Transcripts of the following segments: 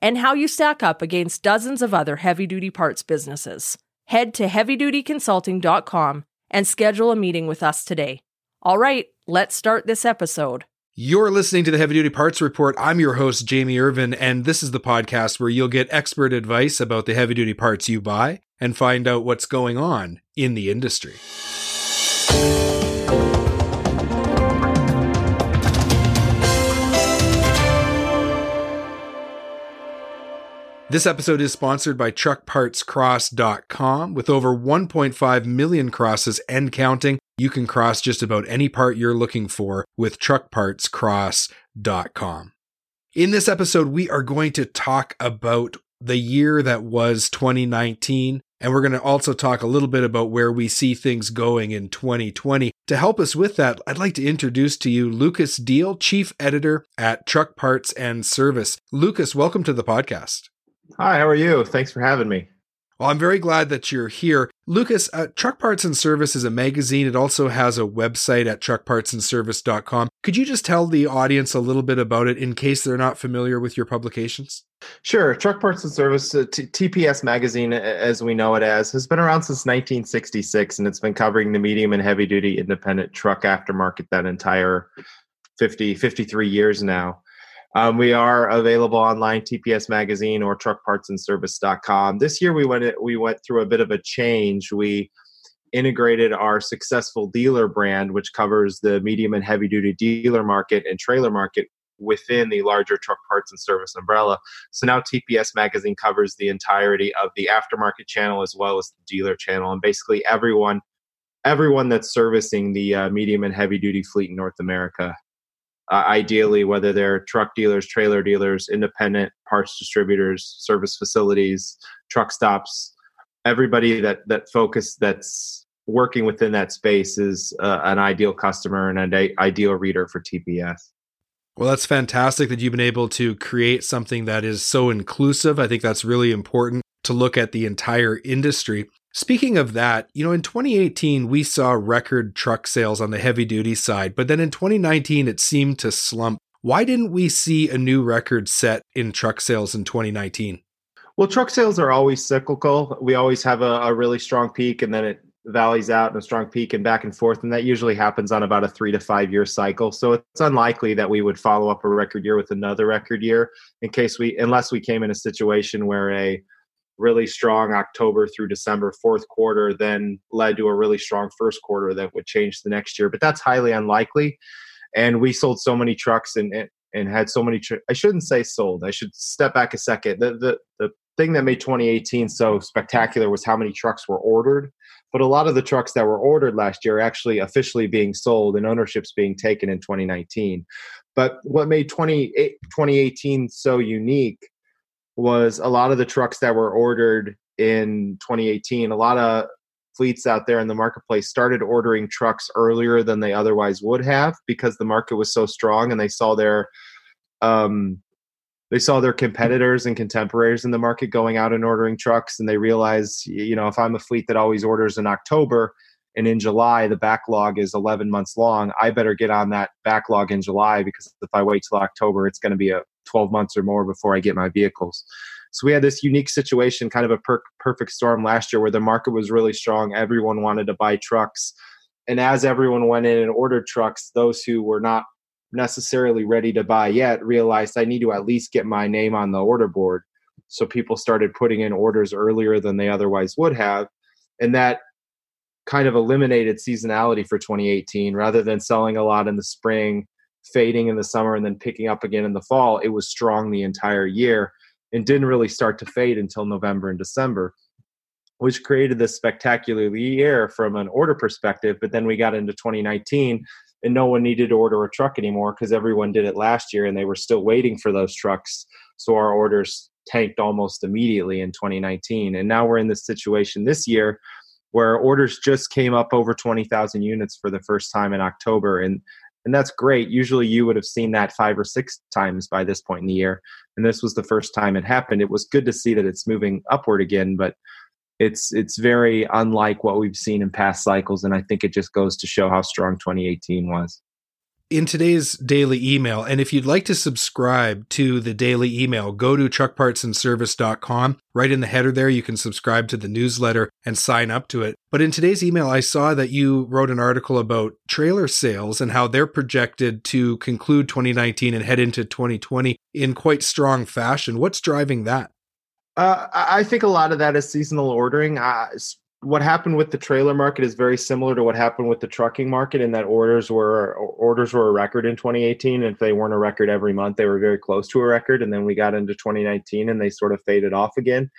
and how you stack up against dozens of other heavy duty parts businesses. Head to heavydutyconsulting.com and schedule a meeting with us today. All right, let's start this episode. You're listening to the Heavy Duty Parts Report. I'm your host, Jamie Irvin, and this is the podcast where you'll get expert advice about the heavy duty parts you buy and find out what's going on in the industry. This episode is sponsored by TruckPartsCross.com. With over 1.5 million crosses and counting, you can cross just about any part you're looking for with TruckPartsCross.com. In this episode, we are going to talk about the year that was 2019, and we're going to also talk a little bit about where we see things going in 2020. To help us with that, I'd like to introduce to you Lucas Deal, Chief Editor at Truck Parts and Service. Lucas, welcome to the podcast. Hi, how are you? Thanks for having me. Well, I'm very glad that you're here. Lucas, uh, Truck Parts and Service is a magazine. It also has a website at truckpartsandservice.com. Could you just tell the audience a little bit about it in case they're not familiar with your publications? Sure. Truck Parts and Service, uh, T- TPS Magazine, as we know it as, has been around since 1966, and it's been covering the medium and heavy duty independent truck aftermarket that entire 50, 53 years now. Um, we are available online, TPS Magazine or TruckPartsAndService.com. This year we went we went through a bit of a change. We integrated our successful dealer brand, which covers the medium and heavy duty dealer market and trailer market within the larger truck parts and service umbrella. So now TPS Magazine covers the entirety of the aftermarket channel as well as the dealer channel, and basically everyone everyone that's servicing the uh, medium and heavy duty fleet in North America uh, ideally whether they're truck dealers trailer dealers independent parts distributors service facilities truck stops everybody that that focus that's working within that space is uh, an ideal customer and an ideal reader for tps well, that's fantastic that you've been able to create something that is so inclusive. I think that's really important to look at the entire industry. Speaking of that, you know, in 2018, we saw record truck sales on the heavy duty side, but then in 2019, it seemed to slump. Why didn't we see a new record set in truck sales in 2019? Well, truck sales are always cyclical. We always have a, a really strong peak and then it valleys out and a strong peak and back and forth. And that usually happens on about a three to five year cycle. So it's unlikely that we would follow up a record year with another record year in case we, unless we came in a situation where a really strong October through December fourth quarter then led to a really strong first quarter that would change the next year. But that's highly unlikely. And we sold so many trucks and and, had so many. Tr- I shouldn't say sold. I should step back a second. The the the thing that made 2018 so spectacular was how many trucks were ordered. But a lot of the trucks that were ordered last year are actually officially being sold and ownerships being taken in 2019. But what made 20, 2018 so unique was a lot of the trucks that were ordered in 2018 a lot of fleets out there in the marketplace started ordering trucks earlier than they otherwise would have because the market was so strong and they saw their um, they saw their competitors and contemporaries in the market going out and ordering trucks and they realized you know if i'm a fleet that always orders in october and in july the backlog is 11 months long i better get on that backlog in july because if i wait till october it's going to be a 12 months or more before I get my vehicles. So we had this unique situation, kind of a per- perfect storm last year where the market was really strong. Everyone wanted to buy trucks. And as everyone went in and ordered trucks, those who were not necessarily ready to buy yet realized I need to at least get my name on the order board. So people started putting in orders earlier than they otherwise would have. And that kind of eliminated seasonality for 2018 rather than selling a lot in the spring fading in the summer and then picking up again in the fall, it was strong the entire year and didn't really start to fade until November and December, which created this spectacular year from an order perspective. But then we got into 2019 and no one needed to order a truck anymore because everyone did it last year and they were still waiting for those trucks. So our orders tanked almost immediately in 2019. And now we're in this situation this year where orders just came up over 20,000 units for the first time in October. And and that's great. Usually you would have seen that five or six times by this point in the year. And this was the first time it happened. It was good to see that it's moving upward again, but it's it's very unlike what we've seen in past cycles. And I think it just goes to show how strong 2018 was in today's daily email. And if you'd like to subscribe to the daily email, go to truckpartsandservice.com. Right in the header there, you can subscribe to the newsletter and sign up to it. But in today's email, I saw that you wrote an article about trailer sales and how they're projected to conclude 2019 and head into 2020 in quite strong fashion. What's driving that? Uh, I think a lot of that is seasonal ordering. Uh, what happened with the trailer market is very similar to what happened with the trucking market in that orders were orders were a record in 2018 if they weren't a record every month they were very close to a record and then we got into 2019 and they sort of faded off again.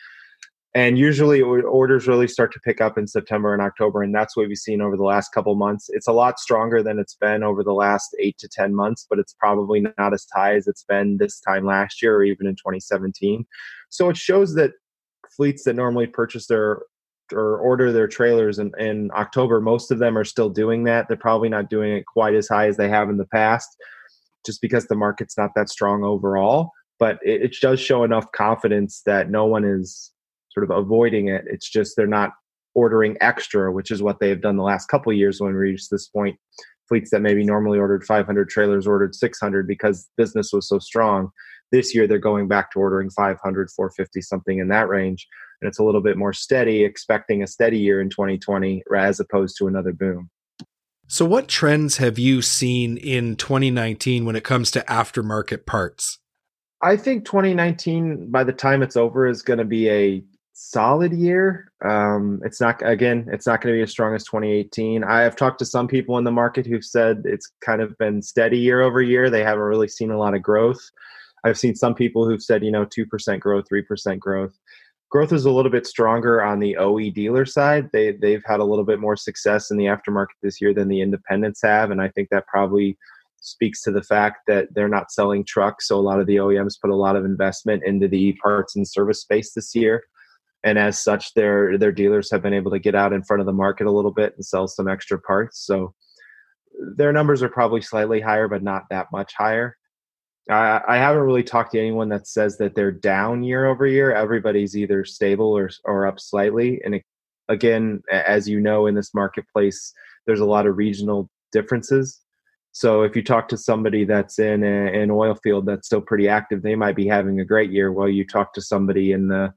And usually orders really start to pick up in September and October and that's what we've seen over the last couple months. It's a lot stronger than it's been over the last 8 to 10 months but it's probably not as high as it's been this time last year or even in 2017 so it shows that fleets that normally purchase their or order their trailers in, in October, most of them are still doing that. They're probably not doing it quite as high as they have in the past, just because the market's not that strong overall. But it, it does show enough confidence that no one is sort of avoiding it. It's just they're not ordering extra, which is what they have done the last couple years when we reached this point. Fleets that maybe normally ordered 500 trailers ordered 600 because business was so strong. This year they're going back to ordering 500, 450, something in that range and it's a little bit more steady, expecting a steady year in 2020 as opposed to another boom. So, what trends have you seen in 2019 when it comes to aftermarket parts? I think 2019, by the time it's over, is going to be a solid year. Um, it's not again, it's not going to be as strong as 2018. I have talked to some people in the market who've said it's kind of been steady year over year. They haven't really seen a lot of growth. I've seen some people who've said, you know, 2% growth, 3% growth growth is a little bit stronger on the OE dealer side. They they've had a little bit more success in the aftermarket this year than the independents have, and I think that probably speaks to the fact that they're not selling trucks. So a lot of the OEMs put a lot of investment into the parts and service space this year. And as such, their their dealers have been able to get out in front of the market a little bit and sell some extra parts. So their numbers are probably slightly higher, but not that much higher. I, I haven't really talked to anyone that says that they're down year over year. Everybody's either stable or or up slightly. And it, again, as you know, in this marketplace, there's a lot of regional differences. So if you talk to somebody that's in a, an oil field that's still pretty active, they might be having a great year. While you talk to somebody in the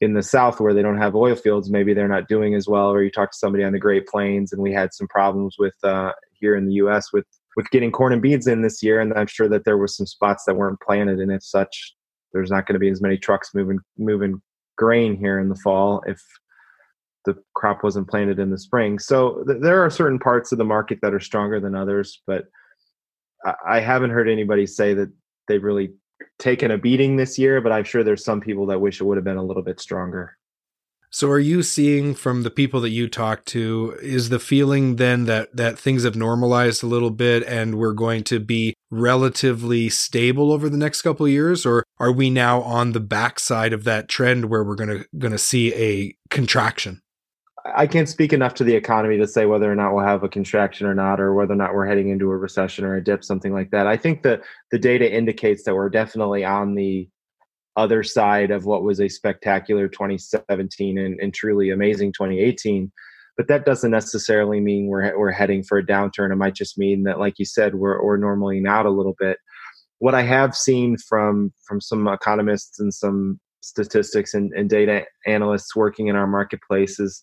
in the south where they don't have oil fields, maybe they're not doing as well. Or you talk to somebody on the Great Plains, and we had some problems with uh, here in the U.S. with with getting corn and beans in this year, and I'm sure that there were some spots that weren't planted, and if such, there's not going to be as many trucks moving moving grain here in the fall if the crop wasn't planted in the spring. So th- there are certain parts of the market that are stronger than others, but I, I haven't heard anybody say that they've really taken a beating this year. But I'm sure there's some people that wish it would have been a little bit stronger. So are you seeing from the people that you talk to is the feeling then that that things have normalized a little bit and we're going to be relatively stable over the next couple of years or are we now on the backside of that trend where we're going to going to see a contraction? I can't speak enough to the economy to say whether or not we'll have a contraction or not, or whether or not we're heading into a recession or a dip, something like that. I think that the data indicates that we're definitely on the other side of what was a spectacular 2017 and, and truly amazing 2018 but that doesn't necessarily mean we're we're heading for a downturn. It might just mean that, like you said, we're we're normaling out a little bit. What I have seen from from some economists and some statistics and, and data analysts working in our marketplace is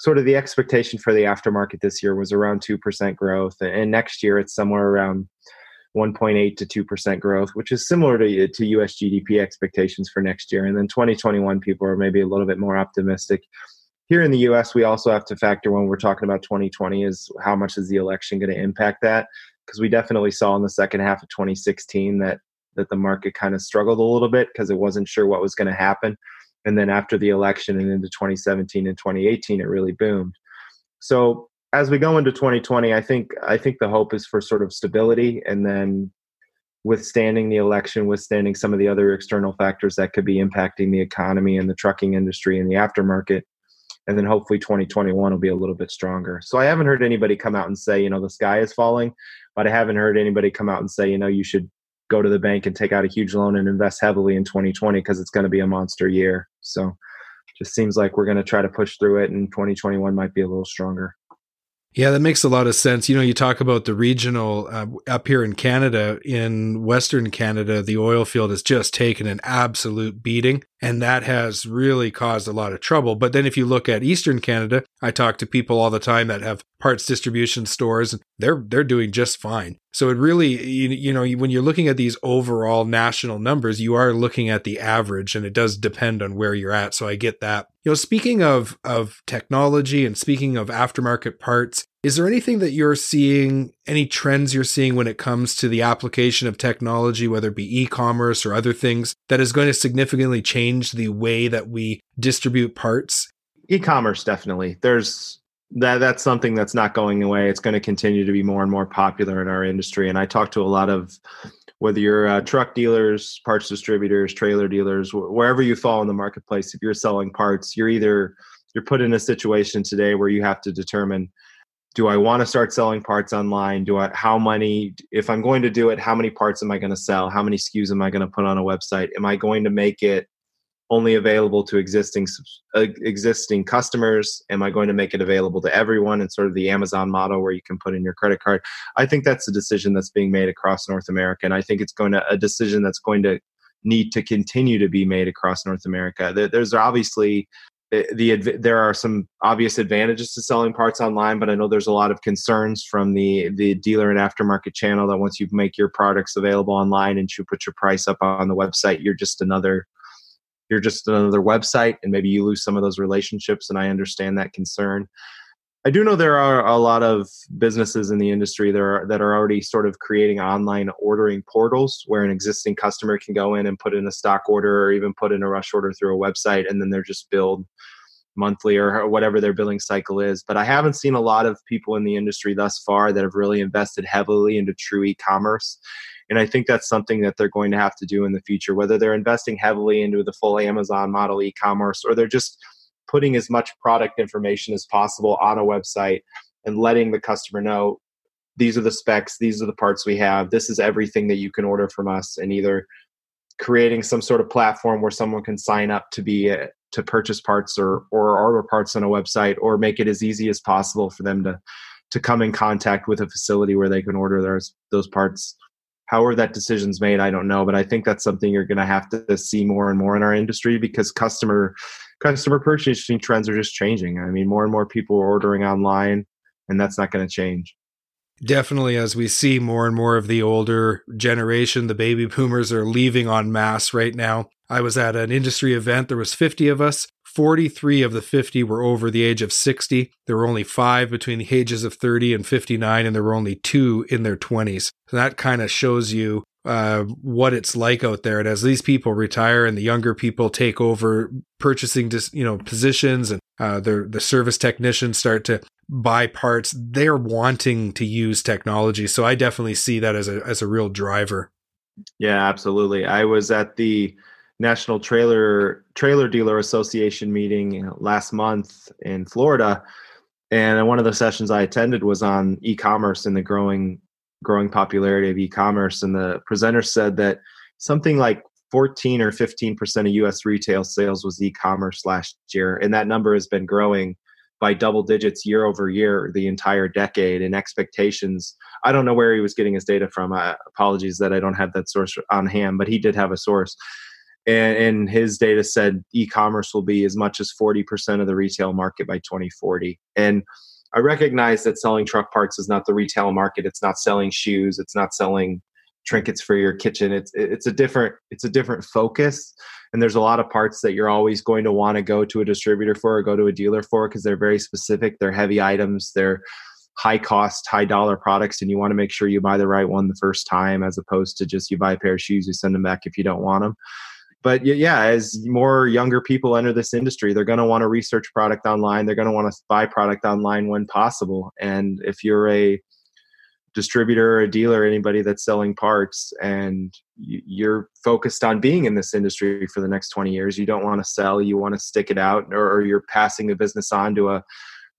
sort of the expectation for the aftermarket this year was around two percent growth, and next year it's somewhere around 1.8 to 2% growth, which is similar to, to US GDP expectations for next year. And then 2021, people are maybe a little bit more optimistic. Here in the US, we also have to factor when we're talking about 2020 is how much is the election going to impact that? Because we definitely saw in the second half of 2016 that that the market kind of struggled a little bit because it wasn't sure what was going to happen. And then after the election and into 2017 and 2018, it really boomed. So as we go into 2020, I think I think the hope is for sort of stability, and then withstanding the election, withstanding some of the other external factors that could be impacting the economy and the trucking industry and the aftermarket. And then hopefully 2021 will be a little bit stronger. So I haven't heard anybody come out and say, you know, the sky is falling, but I haven't heard anybody come out and say, you know, you should go to the bank and take out a huge loan and invest heavily in 2020 because it's going to be a monster year. So just seems like we're going to try to push through it and 2021 might be a little stronger. Yeah, that makes a lot of sense. You know, you talk about the regional uh, up here in Canada, in Western Canada, the oil field has just taken an absolute beating, and that has really caused a lot of trouble. But then if you look at Eastern Canada, I talk to people all the time that have parts distribution stores, and they're they're doing just fine. So it really, you, you know, when you're looking at these overall national numbers, you are looking at the average, and it does depend on where you're at. So I get that. You know, speaking of of technology and speaking of aftermarket parts, is there anything that you're seeing, any trends you're seeing when it comes to the application of technology, whether it be e-commerce or other things, that is going to significantly change the way that we distribute parts? E-commerce definitely. There's that that's something that's not going away. It's going to continue to be more and more popular in our industry. And I talk to a lot of whether you're uh, truck dealers, parts distributors, trailer dealers, wh- wherever you fall in the marketplace. If you're selling parts, you're either you're put in a situation today where you have to determine do I want to start selling parts online? Do I how many if I'm going to do it, how many parts am I going to sell? How many SKUs am I going to put on a website? Am I going to make it only available to existing uh, existing customers am i going to make it available to everyone and sort of the amazon model where you can put in your credit card i think that's a decision that's being made across north america and i think it's going to a decision that's going to need to continue to be made across north america there's obviously Eh, the there are some obvious advantages to selling parts online but i know there's a lot of concerns from the the dealer and aftermarket channel that once you make your products available online and you put your price up on the website you're just another you're just another website and maybe you lose some of those relationships and i understand that concern i do know there are a lot of businesses in the industry that are, that are already sort of creating online ordering portals where an existing customer can go in and put in a stock order or even put in a rush order through a website and then they're just billed monthly or whatever their billing cycle is. But i haven't seen a lot of people in the industry thus far that have really invested heavily into true e-commerce. And I think that's something that they're going to have to do in the future, whether they're investing heavily into the full Amazon model e commerce or they're just putting as much product information as possible on a website and letting the customer know these are the specs, these are the parts we have, this is everything that you can order from us, and either creating some sort of platform where someone can sign up to be a, to purchase parts or or order parts on a website or make it as easy as possible for them to to come in contact with a facility where they can order those those parts however that decision's made? I don't know but i think that's something you're going to have to see more and more in our industry because customer customer purchasing trends are just changing. I mean more and more people are ordering online and that's not going to change. Definitely, as we see more and more of the older generation, the baby boomers are leaving en masse right now. I was at an industry event. There was 50 of us. 43 of the 50 were over the age of 60. There were only five between the ages of 30 and 59, and there were only two in their 20s. So that kind of shows you uh, what it's like out there. And as these people retire and the younger people take over purchasing, dis- you know, positions and uh, the the service technicians start to buy parts, they're wanting to use technology. So I definitely see that as a as a real driver. Yeah, absolutely. I was at the National Trailer Trailer Dealer Association meeting last month in Florida, and one of the sessions I attended was on e-commerce and the growing growing popularity of e-commerce. And the presenter said that something like 14 or 15 percent of U.S. retail sales was e-commerce last year, and that number has been growing by double digits year over year the entire decade and expectations i don't know where he was getting his data from apologies that i don't have that source on hand but he did have a source and, and his data said e-commerce will be as much as 40% of the retail market by 2040 and i recognize that selling truck parts is not the retail market. It's not selling shoes. It's not selling trinkets for your kitchen. It's it's a different it's a different focus. And there's a lot of parts that you're always going to want to go to a distributor for or go to a dealer for because they're very specific. They're heavy items. They're high cost high dollar products and you want to make sure you buy the right one the first time as opposed to just you buy a pair of shoes you send them back if you don't want them but yeah, as more younger people enter this industry, they're going to want to research product online. They're going to want to buy product online when possible. And if you're a distributor or a dealer, anybody that's selling parts, and you're focused on being in this industry for the next 20 years. You don't want to sell, you want to stick it out, or, you're passing the business on to a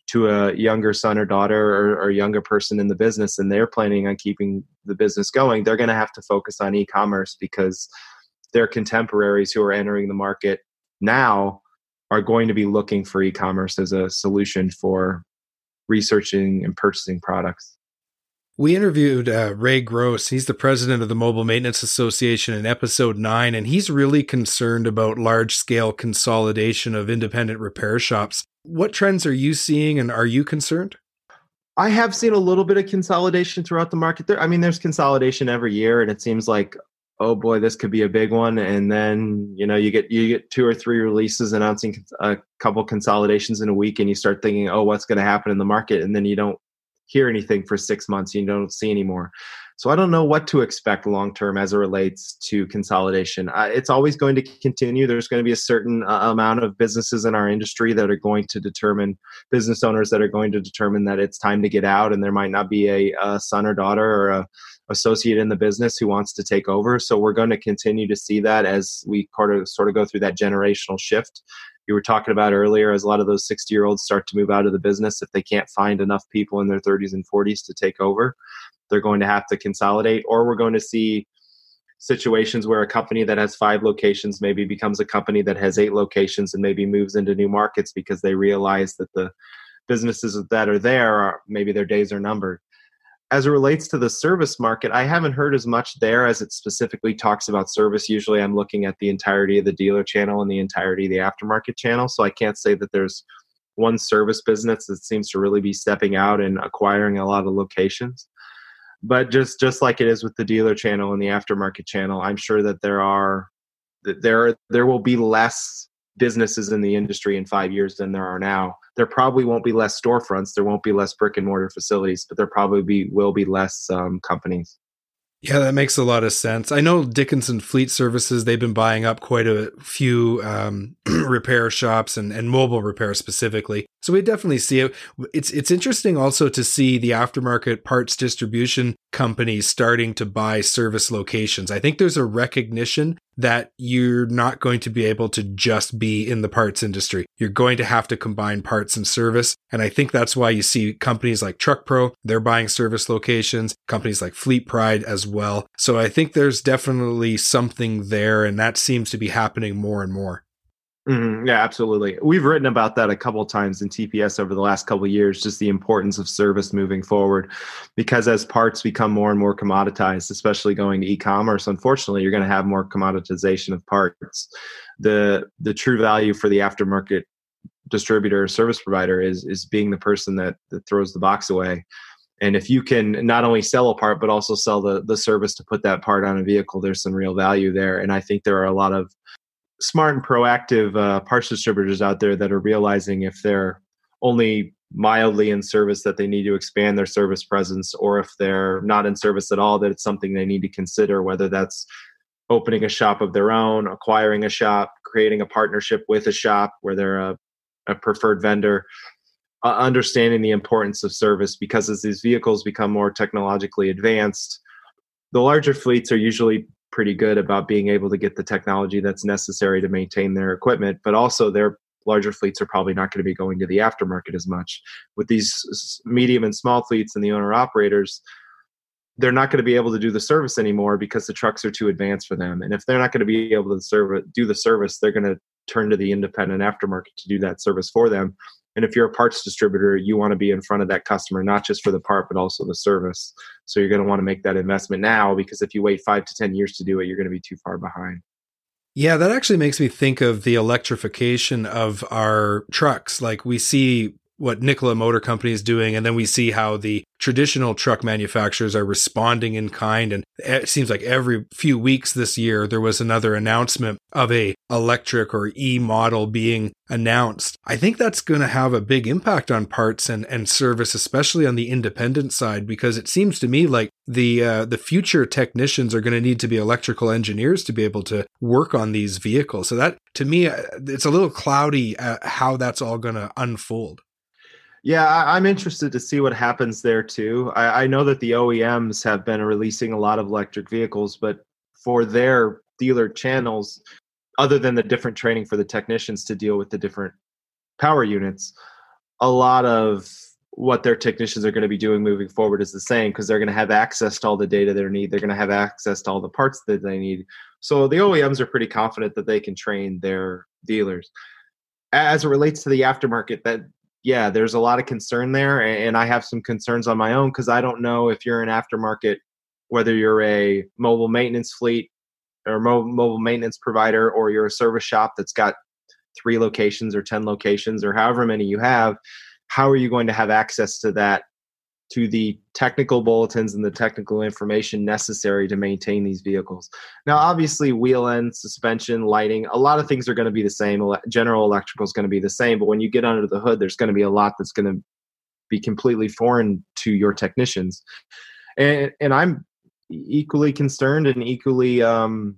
to a younger son or daughter or, or younger person in the business and they're planning on keeping the business going they're going to have to focus on e-commerce because their contemporaries who are entering the market now are going to be looking for e-commerce as a solution for researching and purchasing products we interviewed uh, Ray Gross. He's the president of the Mobile Maintenance Association in episode nine, and he's really concerned about large scale consolidation of independent repair shops. What trends are you seeing, and are you concerned? I have seen a little bit of consolidation throughout the market. There, I mean, there's consolidation every year, and it seems like, oh boy, this could be a big one. And then you know, you get you get two or three releases announcing a couple consolidations in a week, and you start thinking, oh, what's going to happen in the market? And then you don't hear anything for six months you don't see anymore so i don't know what to expect long term as it relates to consolidation. Uh, it's always going to continue. There's going to be a certain uh, amount of businesses in our industry that are going to determine business owners that are going to determine that it's time to get out and there might not be a, a son or daughter or a associate in the business who wants to take over. So we're going to continue to see that as we sort of sort of go through that generational shift you were talking about earlier as a lot of those 60 year olds start to move out of the business if they can't find enough people in their 30s and 40s to take over they're going to have to consolidate or we're going to see situations where a company that has five locations maybe becomes a company that has eight locations and maybe moves into new markets because they realize that the businesses that are there are maybe their days are numbered as it relates to the service market, I haven't heard as much there as it specifically talks about service. Usually I'm looking at the entirety of the dealer channel and the entirety of the aftermarket channel. So I can't say that there's one service business that seems to really be stepping out and acquiring a lot of locations. But just just like it is with the dealer channel and the aftermarket channel, I'm sure that there are that there there will be less businesses in the industry in 5 years than there are now there probably won't be less storefronts there won't be less brick and mortar facilities but there probably be, will be less um, companies yeah, that makes a lot of sense. I know Dickinson Fleet Services, they've been buying up quite a few um, repair shops and, and mobile repair specifically. So we definitely see it. It's it's interesting also to see the aftermarket parts distribution companies starting to buy service locations. I think there's a recognition that you're not going to be able to just be in the parts industry. You're going to have to combine parts and service. And I think that's why you see companies like Truck Pro, they're buying service locations, companies like Fleet Pride as well. So I think there's definitely something there, and that seems to be happening more and more. Mm-hmm. Yeah, absolutely. We've written about that a couple times in TPS over the last couple years, just the importance of service moving forward. Because as parts become more and more commoditized, especially going to e-commerce, unfortunately, you're going to have more commoditization of parts. The the true value for the aftermarket distributor or service provider is is being the person that, that throws the box away. And if you can not only sell a part but also sell the the service to put that part on a vehicle, there's some real value there. And I think there are a lot of smart and proactive uh, parts distributors out there that are realizing if they're only mildly in service that they need to expand their service presence or if they're not in service at all that it's something they need to consider whether that's opening a shop of their own acquiring a shop creating a partnership with a shop where they're a, a preferred vendor. Uh, understanding the importance of service because as these vehicles become more technologically advanced the larger fleets are usually pretty good about being able to get the technology that's necessary to maintain their equipment, but also their larger fleets are probably not going to be going to the aftermarket as much. With these medium and small fleets and the owner operators, they're not going to be able to do the service anymore because the trucks are too advanced for them. And if they're not going to be able to serve do the service, they're going to turn to the independent aftermarket to do that service for them. And if you're a parts distributor, you want to be in front of that customer, not just for the part, but also the service. So you're going to want to make that investment now because if you wait five to 10 years to do it, you're going to be too far behind. Yeah, that actually makes me think of the electrification of our trucks. Like we see what Nikola Motor Company is doing, and then we see how the traditional truck manufacturers are responding in kind. And it seems like every few weeks this year there was another announcement of a electric or e model being announced. I think that's going to have a big impact on parts and, and service especially on the independent side because it seems to me like the uh, the future technicians are going to need to be electrical engineers to be able to work on these vehicles. So that to me uh, it's a little cloudy uh, how that's all going to unfold Yeah, I, am interested to see what happens there too. I, I know that the OEMs have been releasing a lot of electric vehicles, but for their dealer channels, other than the different training for the technicians to deal with the different power units, a lot of what their technicians are going to be doing moving forward is the same because they're going to have access to all the data they need. They're going to have access to all the parts that they need. So the OEMs are pretty confident that they can train their dealers. As it relates to the aftermarket, that yeah, there's a lot of concern there, and I have some concerns on my own because I don't know if you're an aftermarket, whether you're a mobile maintenance fleet or mobile maintenance provider, or you're a service shop that's got three locations or ten locations or however many you have how are you going to have access to that to the technical bulletins and the technical information necessary to maintain these vehicles. Now, obviously, wheel end, suspension, lighting, a lot of things are going to be the same. General electrical is going to be the same, but when you get under the hood, there's going to be a lot that's going to be completely foreign to your technicians. And, and I'm equally concerned and equally um,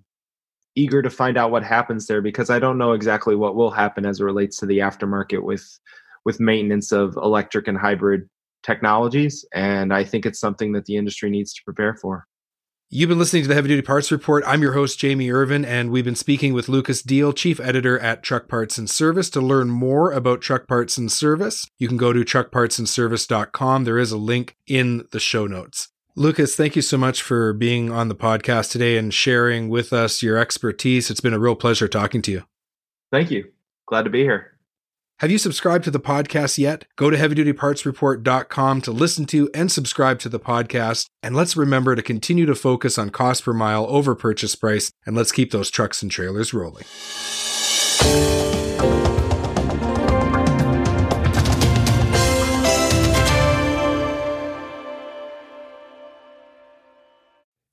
eager to find out what happens there because I don't know exactly what will happen as it relates to the aftermarket with with maintenance of electric and hybrid technologies. And I think it's something that the industry needs to prepare for. You've been listening to the Heavy Duty Parts Report. I'm your host, Jamie Irvin, and we've been speaking with Lucas Deal, Chief Editor at Truck Parts and Service. To learn more about Truck Parts and Service, you can go to truckpartsandservice.com. There is a link in the show notes. Lucas, thank you so much for being on the podcast today and sharing with us your expertise. It's been a real pleasure talking to you. Thank you. Glad to be here. Have you subscribed to the podcast yet? Go to heavydutypartsreport.com to listen to and subscribe to the podcast. And let's remember to continue to focus on cost per mile over purchase price. And let's keep those trucks and trailers rolling.